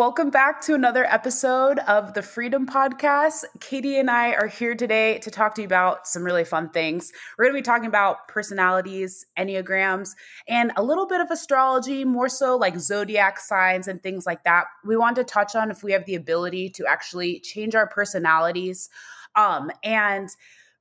Welcome back to another episode of the Freedom Podcast. Katie and I are here today to talk to you about some really fun things. We're going to be talking about personalities, Enneagrams, and a little bit of astrology, more so like zodiac signs and things like that. We want to touch on if we have the ability to actually change our personalities. Um, and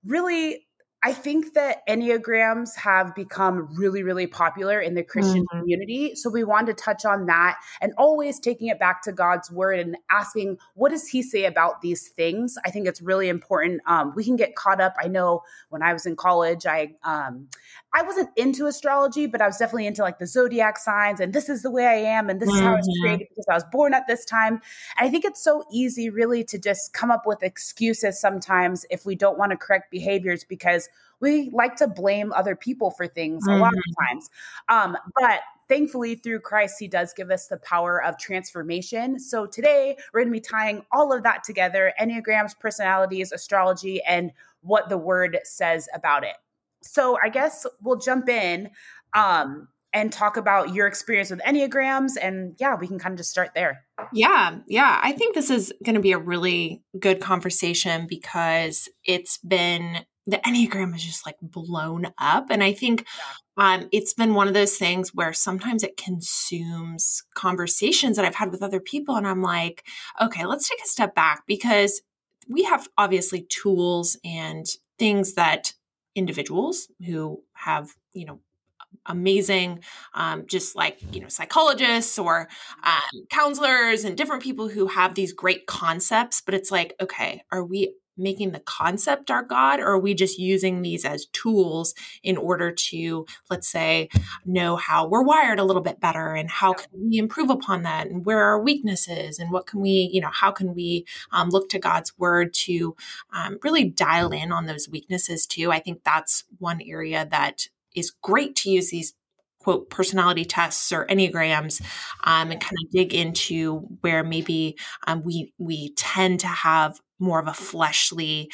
really I think that Enneagrams have become really, really popular in the Christian mm-hmm. community. So we wanted to touch on that and always taking it back to God's word and asking, what does he say about these things? I think it's really important. Um, we can get caught up. I know when I was in college, I um, I wasn't into astrology, but I was definitely into like the zodiac signs and this is the way I am and this mm-hmm. is how I was mm-hmm. created because I was born at this time. And I think it's so easy really to just come up with excuses sometimes if we don't want to correct behaviors because we like to blame other people for things mm-hmm. a lot of mm-hmm. times. Um, but thankfully through Christ, he does give us the power of transformation. So today we're going to be tying all of that together, Enneagrams, personalities, astrology, and what the word says about it so I guess we'll jump in um, and talk about your experience with Enneagrams. And yeah, we can kind of just start there. Yeah. Yeah. I think this is going to be a really good conversation because it's been, the Enneagram is just like blown up. And I think um, it's been one of those things where sometimes it consumes conversations that I've had with other people. And I'm like, okay, let's take a step back because we have obviously tools and things that individuals who have, you know, amazing um, just like you know psychologists or um, counselors and different people who have these great concepts but it's like okay are we making the concept our God, or are we just using these as tools in order to, let's say, know how we're wired a little bit better and how can we improve upon that and where are our weaknesses and what can we, you know, how can we um, look to God's word to um, really dial in on those weaknesses too? I think that's one area that is great to use these quote personality tests or enneagrams um, and kind of dig into where maybe um, we we tend to have more of a fleshly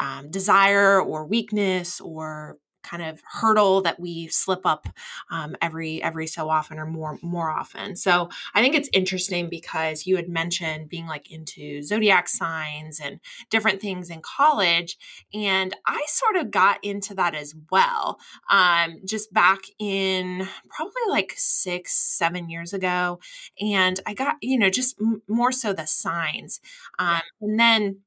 um, desire or weakness or kind of hurdle that we slip up um, every every so often or more more often. So I think it's interesting because you had mentioned being like into zodiac signs and different things in college, and I sort of got into that as well. Um, just back in probably like six seven years ago, and I got you know just m- more so the signs, um, and then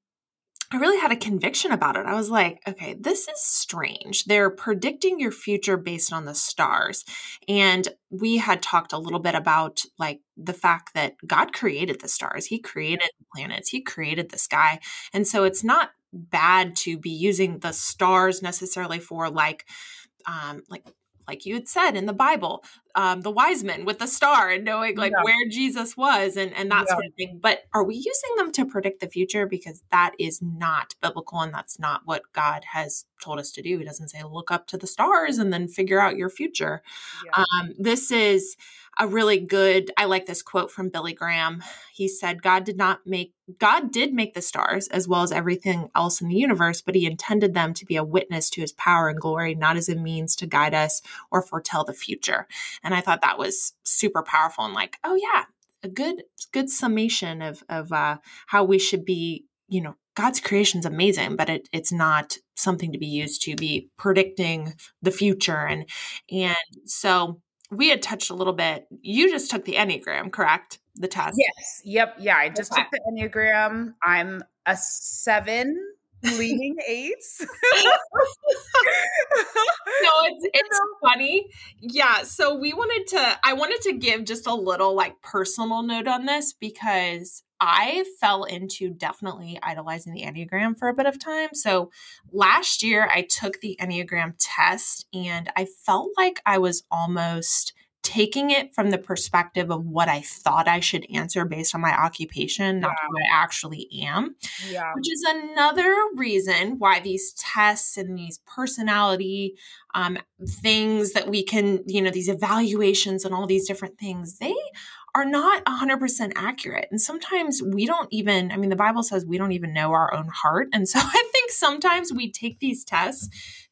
I really had a conviction about it. I was like, okay, this is strange. They're predicting your future based on the stars. And we had talked a little bit about like the fact that God created the stars, He created the planets, He created the sky. And so it's not bad to be using the stars necessarily for like um, like like you had said in the Bible, um, the wise men with the star and knowing like yeah. where Jesus was and, and that yeah. sort of thing. But are we using them to predict the future? Because that is not biblical and that's not what God has told us to do. He doesn't say look up to the stars and then figure out your future. Yeah. Um, this is a really good i like this quote from billy graham he said god did not make god did make the stars as well as everything else in the universe but he intended them to be a witness to his power and glory not as a means to guide us or foretell the future and i thought that was super powerful and like oh yeah a good good summation of of uh, how we should be you know god's creation is amazing but it, it's not something to be used to be predicting the future and and so we had touched a little bit. You just took the Enneagram, correct? The test. Yes. Yep. Yeah. I just okay. took the Enneagram. I'm a seven leading eights. no, it's it's funny. Yeah. So we wanted to I wanted to give just a little like personal note on this because I fell into definitely idolizing the Enneagram for a bit of time. So last year I took the Enneagram test and I felt like I was almost taking it from the perspective of what I thought I should answer based on my occupation, not wow. what I actually am. Yeah. Which is another reason why these tests and these personality um, things that we can, you know, these evaluations and all these different things, they are not 100% accurate. And sometimes we don't even, I mean, the Bible says we don't even know our own heart. And so I think sometimes we take these tests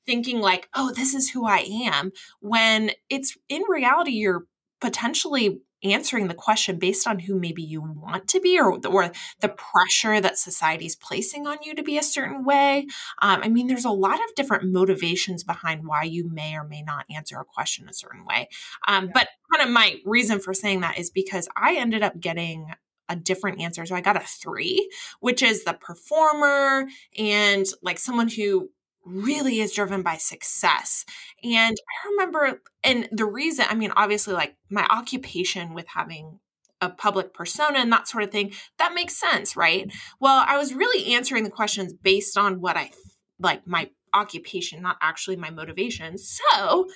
thinking, like, oh, this is who I am, when it's in reality, you're potentially answering the question based on who maybe you want to be or, or the pressure that society's placing on you to be a certain way. Um, I mean, there's a lot of different motivations behind why you may or may not answer a question a certain way. Um, but kind of my reason for saying that is because I ended up getting a different answer. So I got a three, which is the performer and like someone who really is driven by success. And I remember, and the reason, I mean, obviously, like my occupation with having a public persona and that sort of thing, that makes sense, right? Mm-hmm. Well, I was really answering the questions based on what I like my occupation, not actually my motivation. So,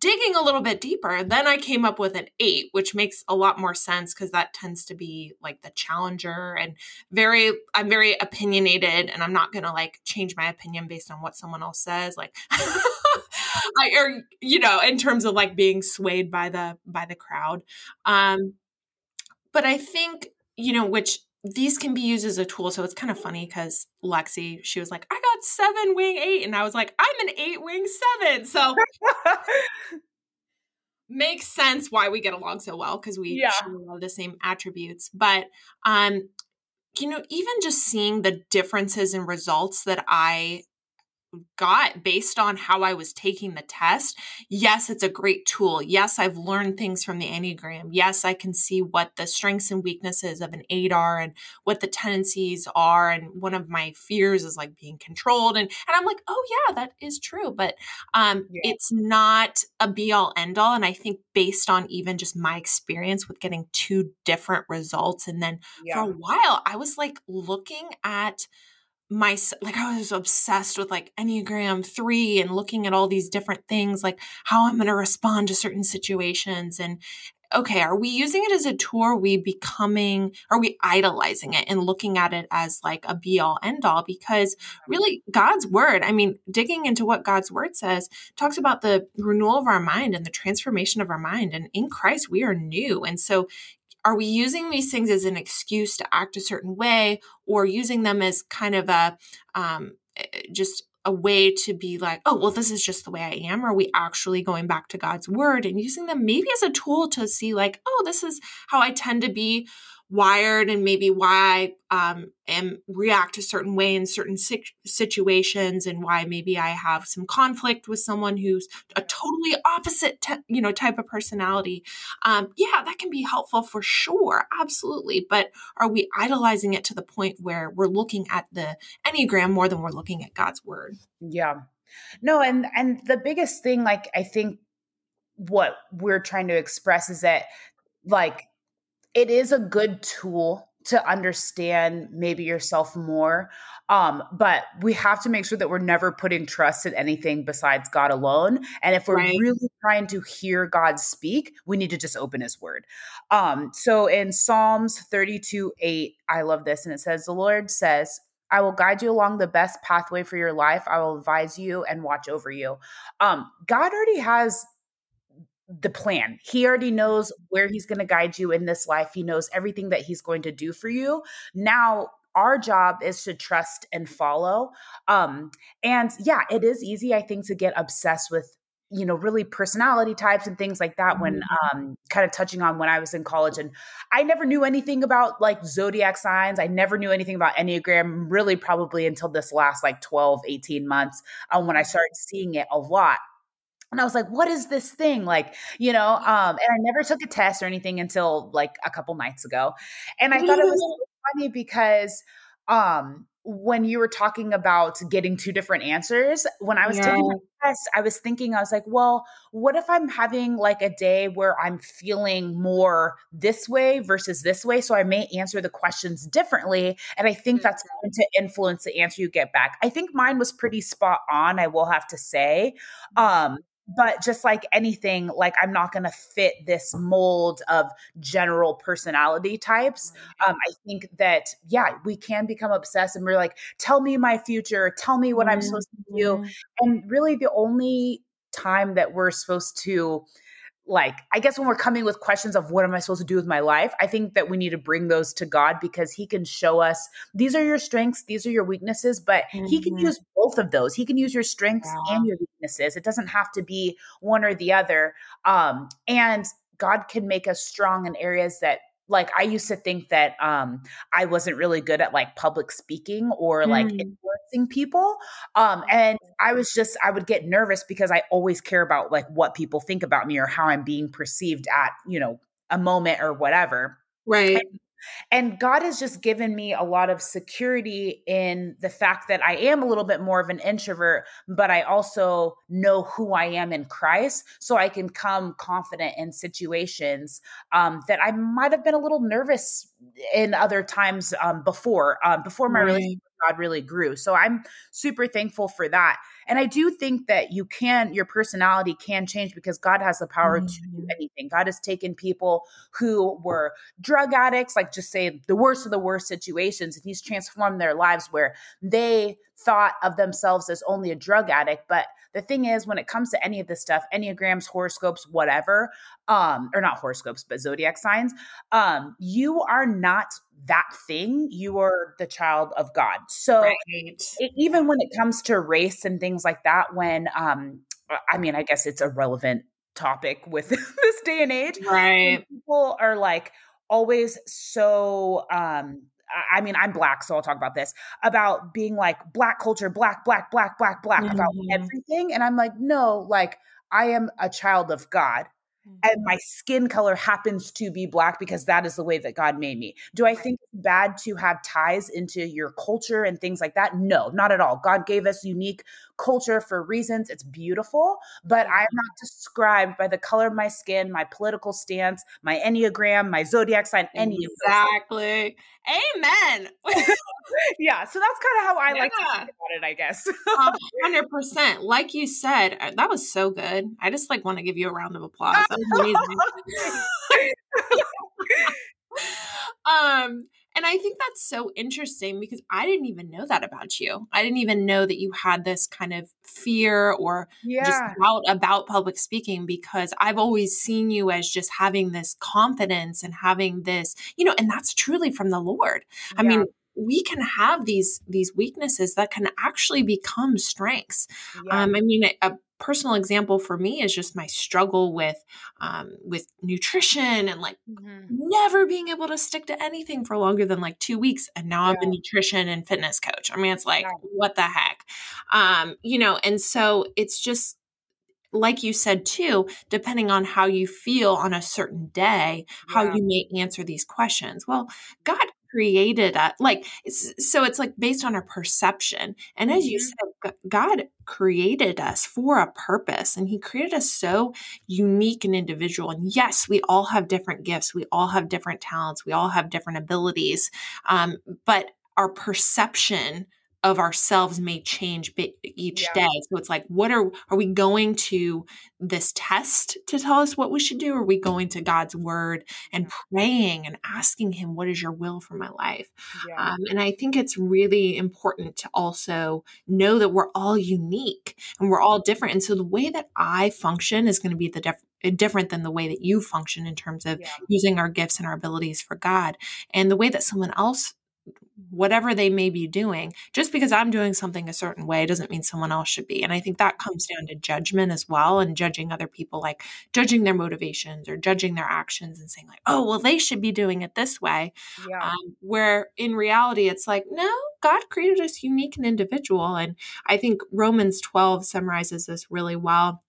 digging a little bit deeper, then I came up with an eight, which makes a lot more sense because that tends to be like the challenger and very, I'm very opinionated and I'm not going to like change my opinion based on what someone else says. Like, I, or, you know, in terms of like being swayed by the, by the crowd. Um, but I think, you know, which these can be used as a tool. So it's kind of funny because Lexi, she was like, I got seven wing eight. And I was like, I'm an eight wing seven. So makes sense why we get along so well because we yeah. share a lot of the same attributes. But um, you know, even just seeing the differences in results that I got based on how I was taking the test. Yes, it's a great tool. Yes, I've learned things from the Enneagram. Yes, I can see what the strengths and weaknesses of an eight are and what the tendencies are. And one of my fears is like being controlled. And, and I'm like, oh, yeah, that is true. But um, yeah. it's not a be all end all. And I think based on even just my experience with getting two different results. And then yeah. for a while, I was like looking at, my like I was obsessed with like Enneagram 3 and looking at all these different things like how I'm going to respond to certain situations and okay, are we using it as a tool? Are we becoming, are we idolizing it and looking at it as like a be all end all? Because mm-hmm. really, God's word, I mean, digging into what God's word says, talks about the renewal of our mind and the transformation of our mind. And in Christ, we are new. And so are we using these things as an excuse to act a certain way or using them as kind of a um, eh, just a way to be like, oh, well, this is just the way I am? Or are we actually going back to God's word and using them maybe as a tool to see, like, oh, this is how I tend to be wired and maybe why I um, am react a certain way in certain situations and why maybe I have some conflict with someone who's a totally opposite, te- you know, type of personality. Um, yeah, that can be helpful for sure, absolutely. But are we idolizing it to the point where we're looking at the enneagram more than we're looking at God's word? Yeah, no, and and the biggest thing, like I think, what we're trying to express is that, like it is a good tool to understand maybe yourself more um, but we have to make sure that we're never putting trust in anything besides god alone and if we're right. really trying to hear god speak we need to just open his word um, so in psalms 32 8 i love this and it says the lord says I will guide you along the best pathway for your life. I will advise you and watch over you. Um, God already has the plan. He already knows where he's going to guide you in this life. He knows everything that he's going to do for you. Now, our job is to trust and follow. Um, and yeah, it is easy, I think, to get obsessed with you know really personality types and things like that when mm-hmm. um kind of touching on when i was in college and i never knew anything about like zodiac signs i never knew anything about enneagram really probably until this last like 12 18 months um, when i started seeing it a lot and I was like, what is this thing? Like, you know, um, and I never took a test or anything until like a couple nights ago. And I thought it was funny because um when you were talking about getting two different answers, when I was yeah. taking my test, I was thinking, I was like, well, what if I'm having like a day where I'm feeling more this way versus this way? So I may answer the questions differently. And I think that's mm-hmm. going to influence the answer you get back. I think mine was pretty spot on, I will have to say. Um, but just like anything like i'm not going to fit this mold of general personality types. Um, i think that yeah we can become obsessed and we're like tell me my future. Tell me what i'm supposed to do. Mm-hmm. and really the only time that we're supposed to like i guess when we're coming with questions of what am i supposed to do with my life i think that we need to bring those to god because he can show us these are your strengths these are your weaknesses but mm-hmm. he can mm-hmm. use both of those he can use your strengths yeah. and your weaknesses it doesn't have to be one or the other um and God can make us strong in areas that like I used to think that um I wasn't really good at like public speaking or like mm. People. Um and I was just I would get nervous because I always care about like what people think about me or how I'm being perceived at, you know, a moment or whatever. Right. And and God has just given me a lot of security in the fact that I am a little bit more of an introvert, but I also know who I am in Christ. So I can come confident in situations um, that I might have been a little nervous in other times um, before, um, before my right. relationship God really grew. So I'm super thankful for that. And I do think that you can, your personality can change because God has the power mm-hmm. to do mm-hmm. anything. God has taken people who were drug addicts, like just say the worst of the worst situations, and He's transformed their lives where they thought of themselves as only a drug addict. But the thing is, when it comes to any of this stuff, Enneagrams, horoscopes, whatever, um, or not horoscopes, but zodiac signs, um, you are not that thing. You are the child of God. So right. it, even when it comes to race and things like that, when um, I mean, I guess it's a relevant topic with this day and age. Right. People are like always so um I mean, I'm black, so I'll talk about this about being like black culture, black, black, black, black, black mm-hmm. about everything. And I'm like, no, like I am a child of God. Mm-hmm. And my skin color happens to be black because that is the way that God made me. Do I think it's bad to have ties into your culture and things like that? No, not at all. God gave us unique culture for reasons. It's beautiful, but I'm not described by the color of my skin, my political stance, my Enneagram, my zodiac sign, any exactly. Amen. yeah, so that's kind of how I yeah. like to think about it, I guess. hundred percent. Like you said, uh, that was so good. I just like want to give you a round of applause. Amazing. um and I think that's so interesting because I didn't even know that about you. I didn't even know that you had this kind of fear or yeah. just doubt about public speaking because I've always seen you as just having this confidence and having this, you know, and that's truly from the Lord. Yeah. I mean, we can have these these weaknesses that can actually become strengths. Yeah. Um, I mean, a, personal example for me is just my struggle with um, with nutrition and like mm-hmm. never being able to stick to anything for longer than like two weeks and now yeah. i'm a nutrition and fitness coach i mean it's like yeah. what the heck um, you know and so it's just like you said too, depending on how you feel on a certain day, yeah. how you may answer these questions. Well, God created us like so it's like based on our perception. And as you mm-hmm. said god created us for a purpose and he created us so unique and individual. And yes we all have different gifts. We all have different talents. We all have different abilities. Um, but our perception of ourselves may change each yeah. day. So it's like, what are are we going to this test to tell us what we should do? Are we going to God's word and praying and asking Him, "What is Your will for my life?" Yeah. Um, and I think it's really important to also know that we're all unique and we're all different. And so the way that I function is going to be the different different than the way that you function in terms of yeah. using our gifts and our abilities for God. And the way that someone else whatever they may be doing, just because I'm doing something a certain way doesn't mean someone else should be. And I think that comes down to judgment as well and judging other people, like judging their motivations or judging their actions and saying, like, oh, well, they should be doing it this way. Yeah. Um, where in reality, it's like, no, God created us unique and individual. And I think Romans 12 summarizes this really well.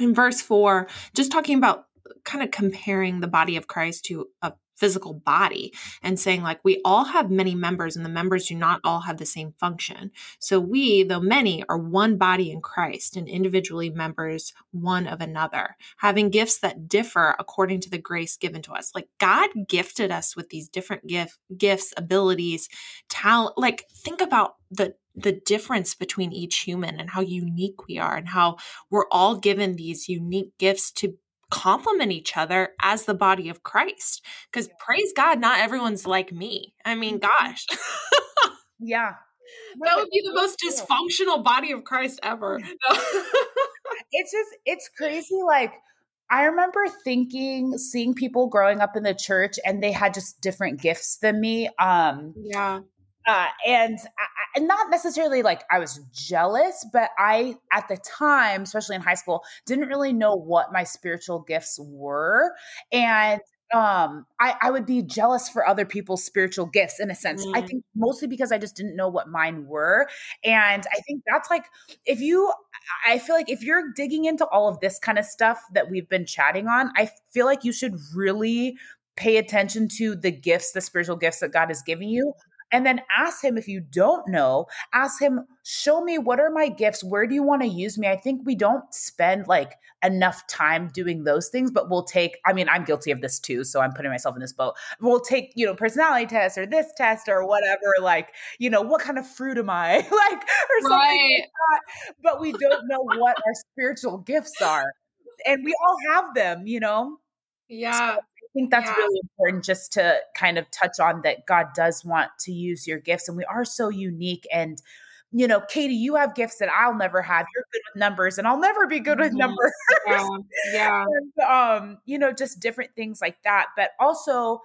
In verse 4, just talking about kind of comparing the body of Christ to a physical body and saying like we all have many members and the members do not all have the same function. So we though many are one body in christ and individually members one of another having gifts that differ according to the grace given to us. Like god gifted us with these different gift gifts abilities talent like think about the the difference between each human and how unique we are and how we're all given these unique gifts to complement each other as the body of Christ. Because yeah. praise God, not everyone's like me. I mean, mm-hmm. gosh. yeah. That would be the most dysfunctional body of Christ ever. it's just, it's crazy. Like, I remember thinking, seeing people growing up in the church and they had just different gifts than me. Um, yeah. Uh, and I, not necessarily like I was jealous, but I, at the time, especially in high school, didn't really know what my spiritual gifts were. And um I, I would be jealous for other people's spiritual gifts in a sense mm. i think mostly because i just didn't know what mine were and i think that's like if you i feel like if you're digging into all of this kind of stuff that we've been chatting on i feel like you should really pay attention to the gifts the spiritual gifts that god is giving you and then ask him if you don't know, ask him, show me what are my gifts? Where do you want to use me? I think we don't spend like enough time doing those things, but we'll take, I mean, I'm guilty of this too. So I'm putting myself in this boat. We'll take, you know, personality test or this test or whatever, like, you know, what kind of fruit am I? like, or something right. like that. But we don't know what our spiritual gifts are. And we all have them, you know? Yeah. So think that's yeah. really important just to kind of touch on that God does want to use your gifts and we are so unique and you know, Katie, you have gifts that I'll never have. You're good with numbers, and I'll never be good with mm-hmm. numbers. Yeah, yeah. and, um, you know, just different things like that. But also,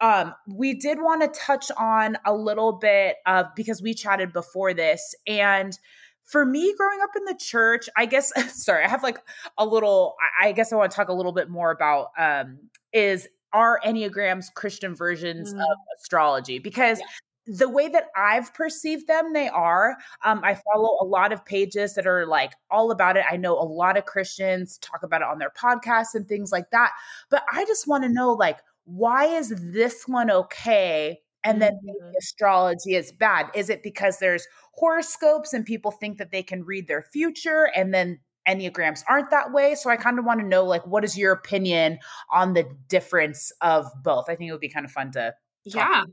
um, we did want to touch on a little bit of because we chatted before this, and for me growing up in the church, I guess sorry, I have like a little I guess I want to talk a little bit more about um is are Enneagrams Christian versions mm. of astrology because yeah the way that I've perceived them, they are. Um, I follow a lot of pages that are like all about it. I know a lot of Christians talk about it on their podcasts and things like that. But I just want to know, like, why is this one okay? And then mm-hmm. astrology is bad. Is it because there's horoscopes and people think that they can read their future and then enneagrams aren't that way so i kind of want to know like what is your opinion on the difference of both i think it would be kind of fun to yeah about.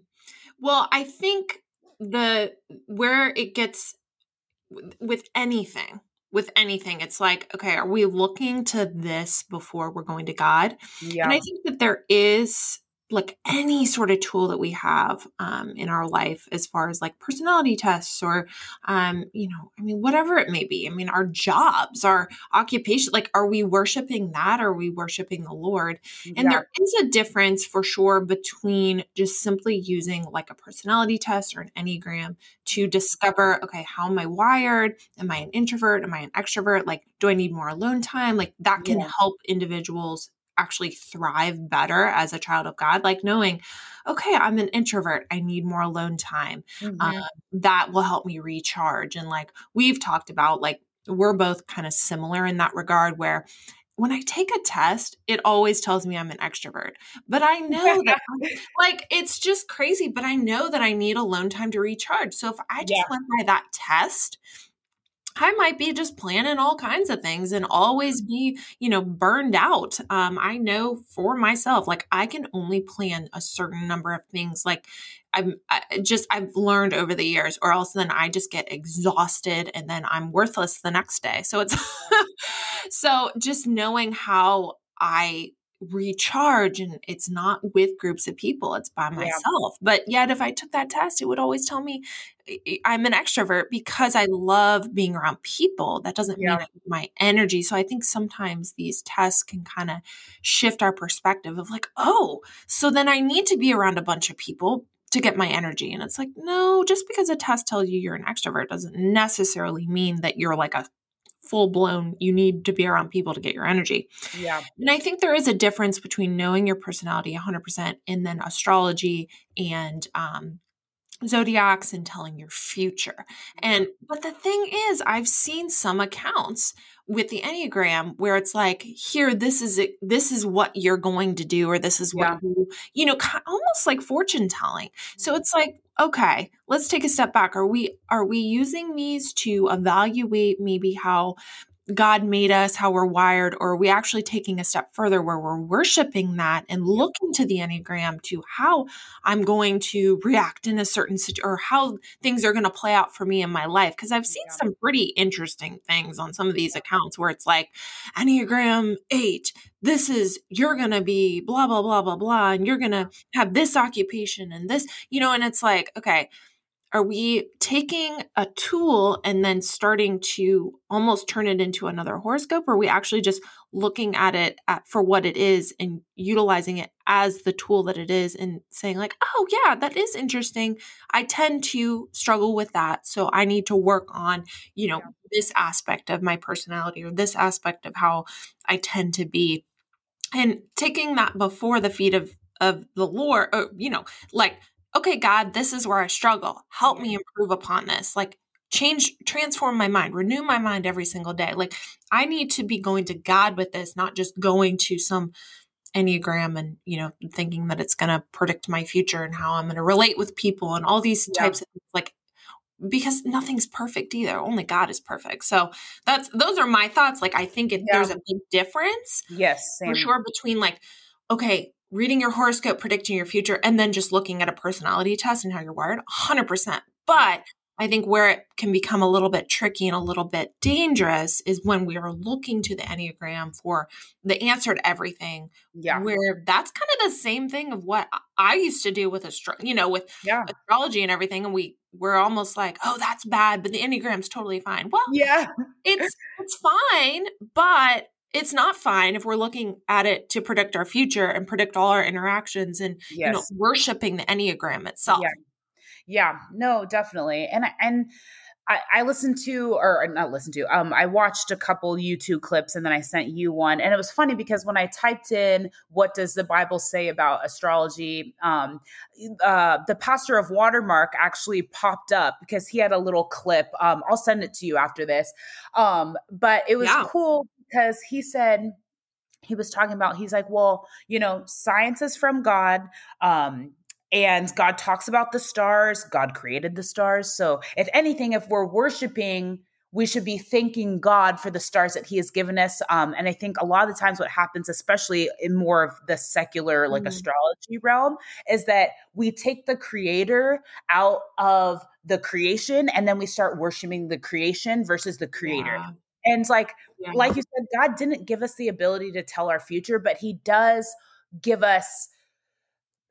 well i think the where it gets with anything with anything it's like okay are we looking to this before we're going to god yeah and i think that there is like any sort of tool that we have um, in our life as far as like personality tests or um, you know i mean whatever it may be. I mean our jobs our occupation like are we worshiping that? Or are we worshiping the lord? And there is a difference for sure between just simply using like a personality test or an enneagram to discover okay how am i wired? Am i an introvert? Am i an extrovert? Like do i need more alone time? Like that can yeah. help individuals actually thrive better as a child of God, like knowing, okay, I'm an introvert, I need more alone time. Mm-hmm. Um, that will help me recharge. And like we've talked about, like we're both kind of similar in that regard, where when I take a test, it always tells me I'm an extrovert. But I know that, like, it's just crazy. But I know that I need alone time to recharge. So if I just yeah. went by that test, I might be just planning all kinds of things and always be, you know, burned out. Um, I know for myself, like I can only plan a certain number of things. Like I'm I just, I've learned over the years, or else then I just get exhausted and then I'm worthless the next day. So it's, so just knowing how I recharge and it's not with groups of people it's by myself yeah. but yet if i took that test it would always tell me i'm an extrovert because i love being around people that doesn't yeah. mean my energy so i think sometimes these tests can kind of shift our perspective of like oh so then i need to be around a bunch of people to get my energy. And it's like, no, just because a test tells you you're an extrovert doesn't necessarily mean that you're like a full blown, you need to be around people to get your energy. Yeah. And I think there is a difference between knowing your personality 100% and then astrology and um, zodiacs and telling your future. And but the thing is, I've seen some accounts with the enneagram where it's like here this is it this is what you're going to do or this is what yeah. you you know almost like fortune telling so mm-hmm. it's like okay let's take a step back. Are we are we using these to evaluate maybe how God made us, how we're wired, or are we actually taking a step further where we're worshiping that and looking to the Enneagram to how I'm going to react in a certain situation or how things are going to play out for me in my life? Because I've seen yeah. some pretty interesting things on some of these accounts where it's like Enneagram 8, this is, you're going to be blah, blah, blah, blah, blah, and you're going to have this occupation and this, you know, and it's like, okay are we taking a tool and then starting to almost turn it into another horoscope? Or are we actually just looking at it at, for what it is and utilizing it as the tool that it is and saying like oh yeah that is interesting. I tend to struggle with that so i need to work on you know this aspect of my personality or this aspect of how i tend to be. And taking that before the feet of of the lord or, you know like okay, God, this is where I struggle. Help me improve upon this. Like, change, transform my mind, renew my mind every single day. Like, I need to be going to God with this, not just going to some Enneagram and, you know, thinking that it's going to predict my future and how I'm going to relate with people and all these yeah. types of like, because nothing's perfect either. Only God is perfect. So that's those are my thoughts. Like I think it, yeah. there's a big difference. Yes, same. for sure between like, okay, reading your horoscope, predicting your future, and then just looking at a personality test and how you're wired, 100%. But I think where it can become a little bit tricky and a little bit dangerous is when we are looking to the Enneagram for the answer to everything. Yeah. Where that's kind of the same thing of what I used to do with astro- you know, with yeah. astrology and everything. And we we're almost like, oh, that's bad, but the Enneagram's totally fine. Well, yeah, it's it's fine, but it's not fine if we're looking at it to predict our future and predict all our interactions and yes. you know worshiping the enneagram itself. Yeah. Yeah no definitely. And and I, I listened to or not listened to um i watched a couple youtube clips and then i sent you one. And it was funny because when i typed in what does the bible say about astrology? um uh the pastor of watermark actually popped up because he had a little clip um i'll send it to you after this um but it was yeah. cool because he said he was talking about he's like well you know science is from god um and god talks about the stars god created the stars so if anything if we're worshiping we should be thanking god for the stars that he has given us um, and i think a lot of the times what happens especially in more of the secular like mm. astrology realm is that we take the creator out of the creation and then we start worshiping the creation versus the creator yeah. And like yeah. like you said, God didn't give us the ability to tell our future, but he does give us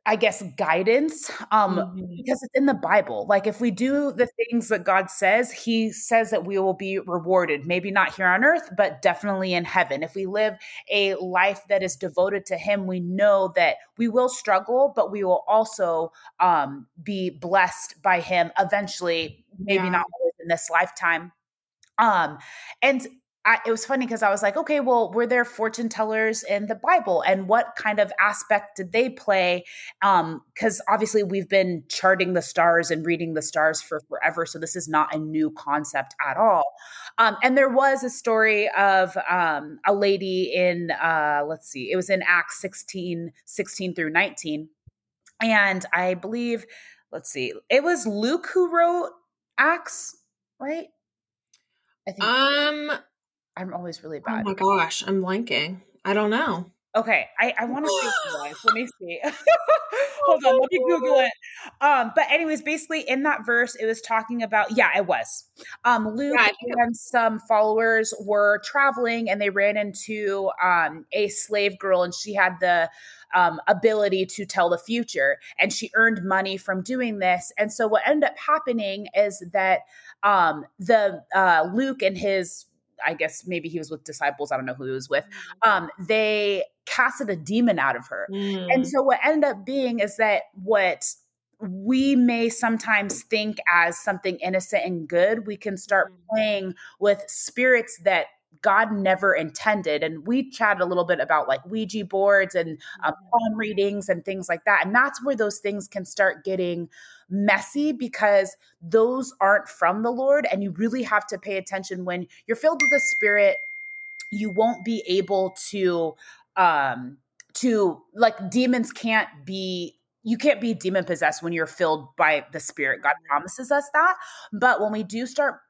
I guess guidance um mm-hmm. because it's in the Bible. Like if we do the things that God says, he says that we will be rewarded. Maybe not here on earth, but definitely in heaven. If we live a life that is devoted to him, we know that we will struggle, but we will also um be blessed by him eventually, maybe yeah. not in this lifetime. Um, and I, it was funny because I was like, okay, well, were there fortune tellers in the Bible, and what kind of aspect did they play? Because um, obviously we've been charting the stars and reading the stars for forever, so this is not a new concept at all. Um, and there was a story of um, a lady in, uh, let's see, it was in Acts 16, 16 through 19, and I believe, let's see, it was Luke who wrote Acts, right? I think um I'm always really bad. Oh my gosh, I'm blanking. I don't know. Okay, I, I want to say Let me see. Hold on, let me Google it. Um, but anyways, basically in that verse, it was talking about yeah, it was. Um, Luke yeah, and some followers were traveling, and they ran into um a slave girl, and she had the um, ability to tell the future, and she earned money from doing this. And so what ended up happening is that um, the uh, Luke and his I guess maybe he was with disciples. I don't know who he was with. Mm. Um, they casted a demon out of her. Mm. And so what ended up being is that what we may sometimes think as something innocent and good, we can start mm. playing with spirits that God never intended. And we chatted a little bit about like Ouija boards and uh, mm. palm readings and things like that. And that's where those things can start getting messy because those aren't from the Lord. And you really have to pay attention when you're filled with the Spirit. You won't be able to, um, to like demons can't be you can't be demon possessed when you're filled by the spirit. God promises us that. But when we do start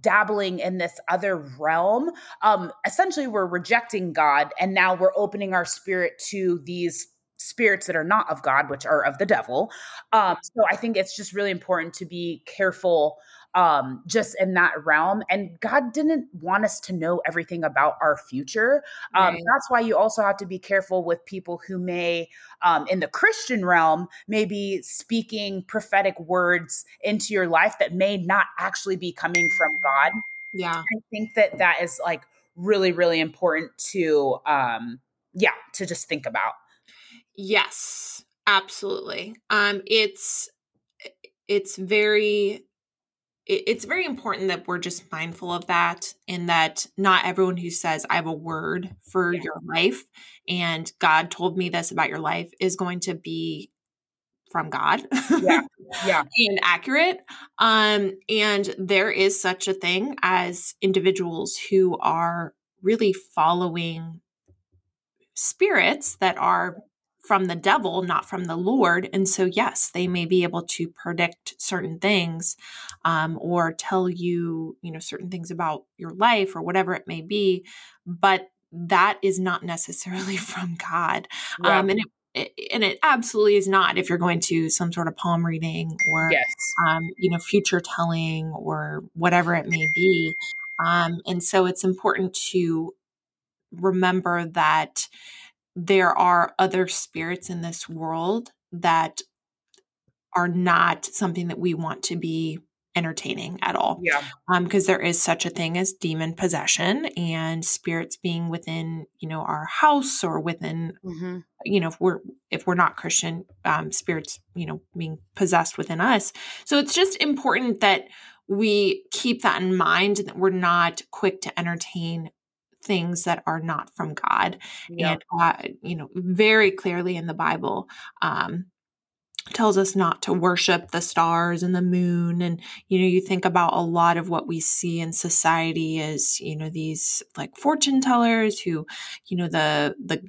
dabbling in this other realm um essentially we're rejecting god and now we're opening our spirit to these spirits that are not of god which are of the devil. Um so i think it's just really important to be careful um, just in that realm. And God didn't want us to know everything about our future. Um, right. That's why you also have to be careful with people who may, um, in the Christian realm, maybe speaking prophetic words into your life that may not actually be coming from God. Yeah. I think that that is like really, really important to, um, yeah, to just think about. Yes, absolutely. Um, it's, it's very it's very important that we're just mindful of that and that not everyone who says i have a word for yeah. your life and god told me this about your life is going to be from god yeah. Yeah. and accurate. Um and there is such a thing as individuals who are really following spirits that are from the devil, not from the Lord. And so, yes, they may be able to predict certain things um, or tell you, you know, certain things about your life or whatever it may be. But that is not necessarily from God. Um, and it, and it absolutely is not if you're going to some sort of palm reading or yes. um, you know future telling or whatever it may be um, and so it's important to remember that there are other spirits in this world that are not something that we want to be entertaining at all. Yeah. Um, because there is such a thing as demon possession and spirits being within, you know, our house or within, mm-hmm. you know, if we're if we're not Christian, um, spirits, you know, being possessed within us. So it's just important that we keep that in mind that we're not quick to entertain things that are not from God. And, you know, very clearly in the Bible, um, tells us not to worship the stars and the moon and you know you think about a lot of what we see in society as you know these like fortune tellers who you know the the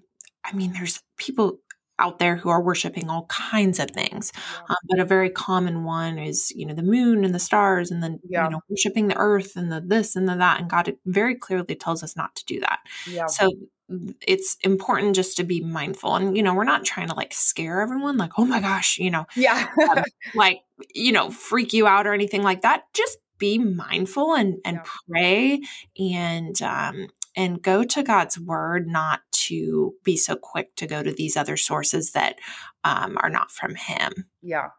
i mean there's people out there who are worshiping all kinds of things. Um, but a very common one is, you know, the moon and the stars and then, yeah. you know, worshiping the earth and the this and the that. And God very clearly tells us not to do that. Yeah. So it's important just to be mindful. And, you know, we're not trying to like scare everyone, like, oh my gosh, you know, yeah, um, like, you know, freak you out or anything like that. Just be mindful and, and yeah. pray and, um, and go to God's word, not to be so quick to go to these other sources that um, are not from Him. Yeah.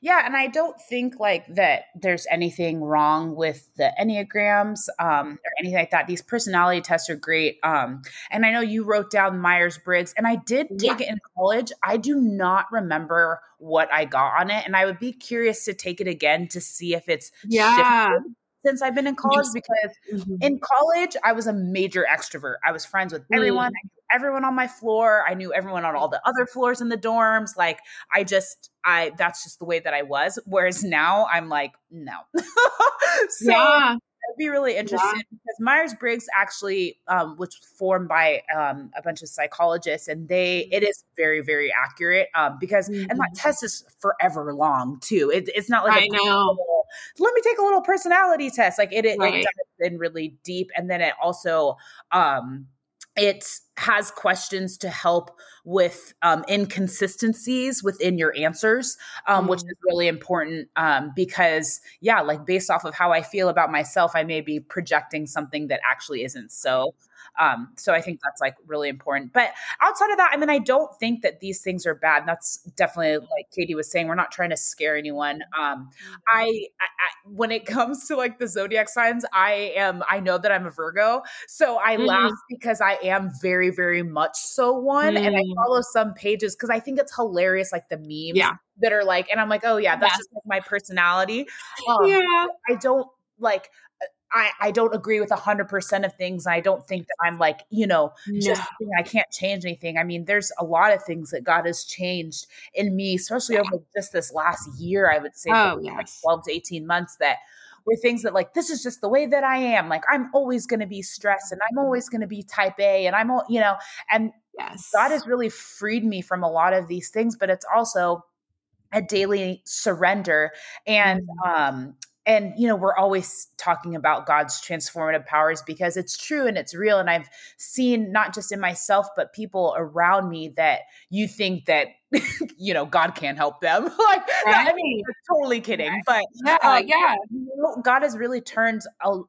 Yeah, and I don't think like that there's anything wrong with the Enneagrams um, or anything like that. These personality tests are great. Um, and I know you wrote down Myers Briggs, and I did take yeah. it in college. I do not remember what I got on it, and I would be curious to take it again to see if it's yeah. Shifted since I've been in college because mm-hmm. in college I was a major extrovert. I was friends with everyone. Mm. everyone on my floor. I knew everyone on all the other floors in the dorms. Like I just I that's just the way that I was. Whereas now I'm like, no. so yeah. I'd be really interested yeah. because Myers Briggs actually, um, which was formed by um, a bunch of psychologists, and they it is very very accurate um, because mm-hmm. and that mm-hmm. test is forever long too. It, it's not like I know. Let me take a little personality test. Like it, it, right. it does in really deep, and then it also um, it has questions to help with um, inconsistencies within your answers, um, mm. which is really important um, because, yeah, like based off of how I feel about myself, I may be projecting something that actually isn't so. Um, so I think that's like really important. But outside of that, I mean, I don't think that these things are bad. That's definitely like Katie was saying. We're not trying to scare anyone. Um, I, I, I, when it comes to like the zodiac signs, I am. I know that I'm a Virgo, so I mm-hmm. laugh because I am very, very much so one, mm-hmm. and I mm. follow some pages because I think it's hilarious, like the memes. Yeah. That are like, and I'm like, oh yeah, that's yeah. just like my personality. Um, yeah, I don't like I, I don't agree with a 100% of things. I don't think that I'm like, you know, no. just I can't change anything. I mean, there's a lot of things that God has changed in me, especially over just this last year, I would say, oh, yes. like 12 to 18 months that were things that like, this is just the way that I am. Like, I'm always going to be stressed and I'm always going to be type A and I'm, all, you know, and yes. God has really freed me from a lot of these things, but it's also, a daily surrender and mm-hmm. um and you know we're always talking about god's transformative powers because it's true and it's real and i've seen not just in myself but people around me that you think that you know, God can't help them. like, right. I mean, totally kidding. Right. But yeah, um, yeah. You know, God has really turned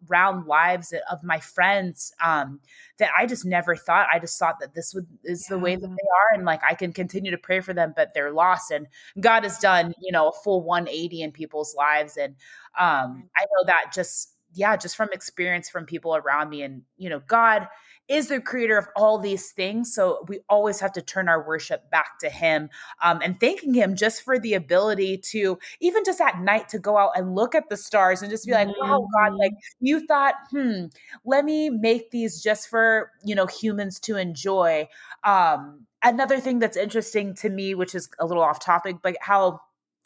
around lives of my friends um, that I just never thought. I just thought that this would is yeah. the way that they are, and like I can continue to pray for them, but they're lost. And God has done, you know, a full 180 in people's lives, and um, I know that just yeah, just from experience from people around me, and you know, God is the creator of all these things. So we always have to turn our worship back to Him um, and thanking Him just for the ability to, even just at night, to go out and look at the stars and just be like, mm-hmm. wow, God, like you thought, hmm, let me make these just for, you know, humans to enjoy. Um, another thing that's interesting to me, which is a little off topic, but how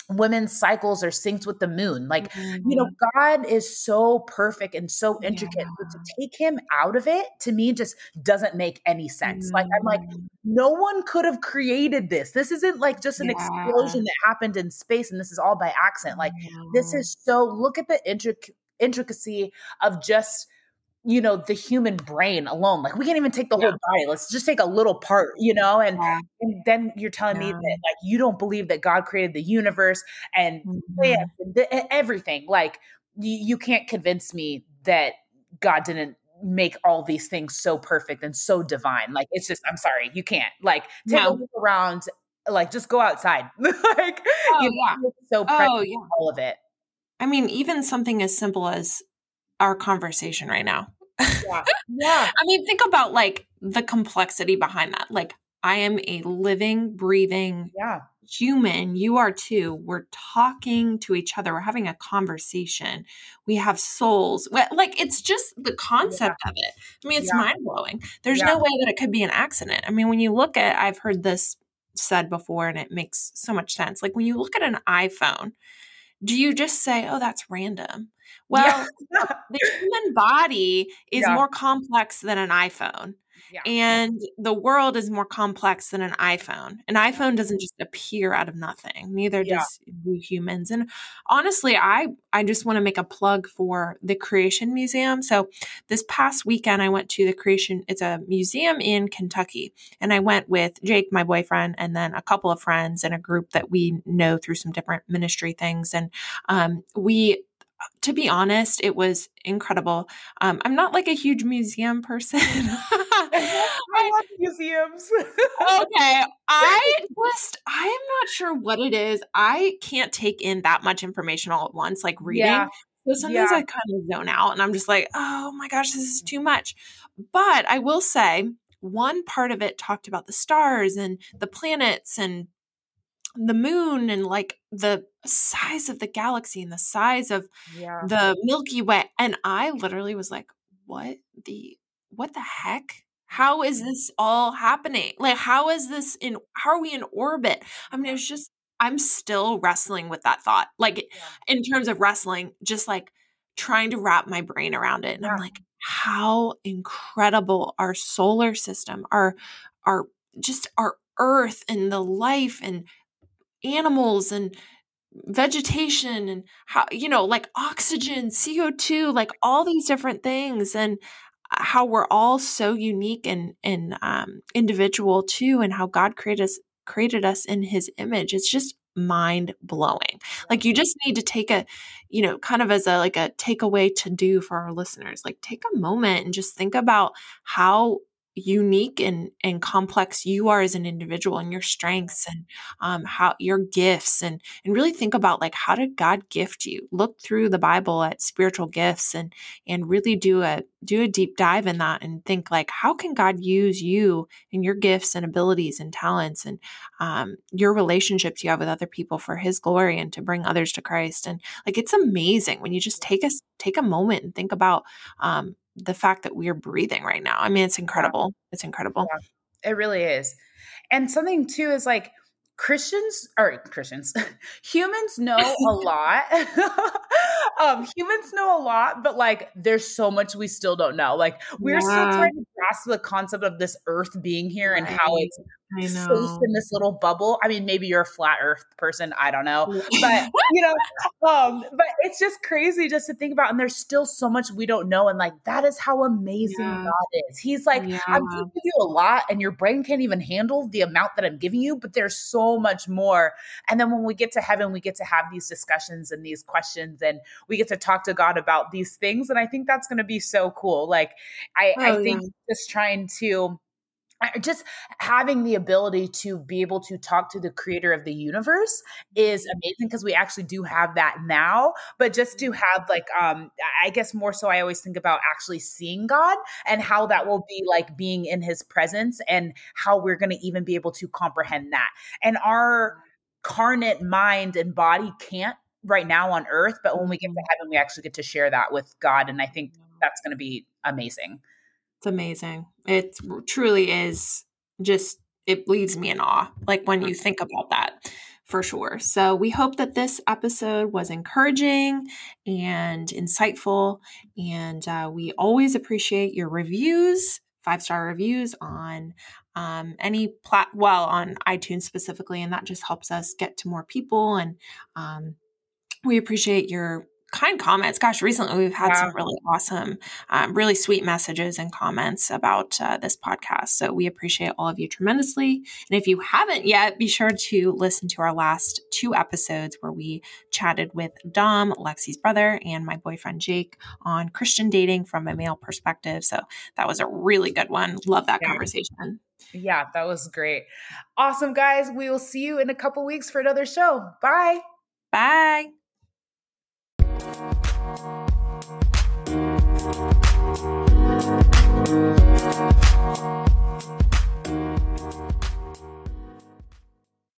women's cycles are synced with the moon. Like, mm-hmm. you know, mm-hmm. God is so perfect and so intricate. Yeah. But to take him out of it to me just doesn't make any sense. Mm-hmm. Like, I'm like, mm-hmm. no one could have created this. This isn't like just an yeah. explosion that happened in space and this is all by accident. Like, this is so, look at the intric- intricacy of just you know the human brain alone like we can't even take the yeah. whole body let's just take a little part you know and, yeah. and then you're telling yeah. me that like you don't believe that god created the universe and mm-hmm. the, everything like you, you can't convince me that god didn't make all these things so perfect and so divine like it's just i'm sorry you can't like take no. a look around like just go outside like oh, you know, so oh, yeah. all of it i mean even something as simple as our conversation right now. Yeah. Yeah. I mean, think about like the complexity behind that. Like, I am a living, breathing yeah. human. You are too. We're talking to each other. We're having a conversation. We have souls. Like, it's just the concept yeah. of it. I mean, it's yeah. mind blowing. There's no way that it could be an accident. I mean, when you look at, I've heard this said before and it makes so much sense. Like, when you look at an iPhone, do you just say, oh, that's random? Well, yeah. the human body is yeah. more complex than an iPhone. Yeah. And the world is more complex than an iPhone. An iPhone doesn't just appear out of nothing. Neither does we humans. And honestly, I I just want to make a plug for the Creation Museum. So this past weekend I went to the Creation it's a museum in Kentucky. And I went with Jake, my boyfriend, and then a couple of friends and a group that we know through some different ministry things. And um, we to be honest, it was incredible. Um, I'm not like a huge museum person. I love museums. okay. I just, I am not sure what it is. I can't take in that much information all at once, like reading. Yeah. So sometimes yeah. I kind of zone out and I'm just like, oh my gosh, this is too much. But I will say, one part of it talked about the stars and the planets and the moon and like the size of the galaxy and the size of yeah. the Milky Way. And I literally was like, what the what the heck? How is this all happening? Like, how is this in how are we in orbit? I mean, it's just I'm still wrestling with that thought. Like yeah. in terms of wrestling, just like trying to wrap my brain around it. And yeah. I'm like, how incredible our solar system, our our just our earth and the life and animals and vegetation and how you know like oxygen co2 like all these different things and uh, how we're all so unique and and um, individual too and how god created us created us in his image. It's just mind blowing like you just need to take a you know kind of as a like a takeaway to do for our listeners. Like take a moment and just think about how unique and and complex you are as an individual and your strengths and um, how your gifts and and really think about like how did God gift you? Look through the Bible at spiritual gifts and and really do a do a deep dive in that and think like how can god use you and your gifts and abilities and talents and um, your relationships you have with other people for his glory and to bring others to christ? And like it's amazing when you just take us take a moment and think about um, the fact that we're breathing right now i mean it's incredible it's incredible yeah, it really is and something too is like Christians or Christians, humans know a lot. um, humans know a lot, but like there's so much we still don't know. Like we're yeah. still trying to grasp the concept of this earth being here and how it's safe in this little bubble. I mean, maybe you're a flat earth person, I don't know. But you know, um, but it's just crazy just to think about. And there's still so much we don't know. And like that is how amazing yeah. God is. He's like, yeah. I'm giving you a lot, and your brain can't even handle the amount that I'm giving you, but there's so much more. And then when we get to heaven, we get to have these discussions and these questions, and we get to talk to God about these things. And I think that's gonna be so cool. Like I, oh, I think yeah. Just trying to just having the ability to be able to talk to the creator of the universe is mm-hmm. amazing because we actually do have that now but just to have like um i guess more so i always think about actually seeing god and how that will be like being in his presence and how we're going to even be able to comprehend that. And our carnate mind and body can't right now on earth but when we get to mm-hmm. heaven we actually get to share that with god and i think that's going to be amazing it's amazing. It truly is just, it leaves me in awe. Like when you think about that for sure. So we hope that this episode was encouraging and insightful. And uh, we always appreciate your reviews, five star reviews on um, any plat, well, on iTunes specifically. And that just helps us get to more people. And um, we appreciate your kind comments. Gosh, recently we've had some really awesome, um, really sweet messages and comments about uh, this podcast. So we appreciate all of you tremendously. And if you haven't yet, be sure to listen to our last two episodes where we chatted with Dom, Lexi's brother, and my boyfriend Jake on Christian dating from a male perspective. So that was a really good one. Love that yeah. conversation. Yeah, that was great. Awesome, guys. We will see you in a couple weeks for another show. Bye. Bye. Thank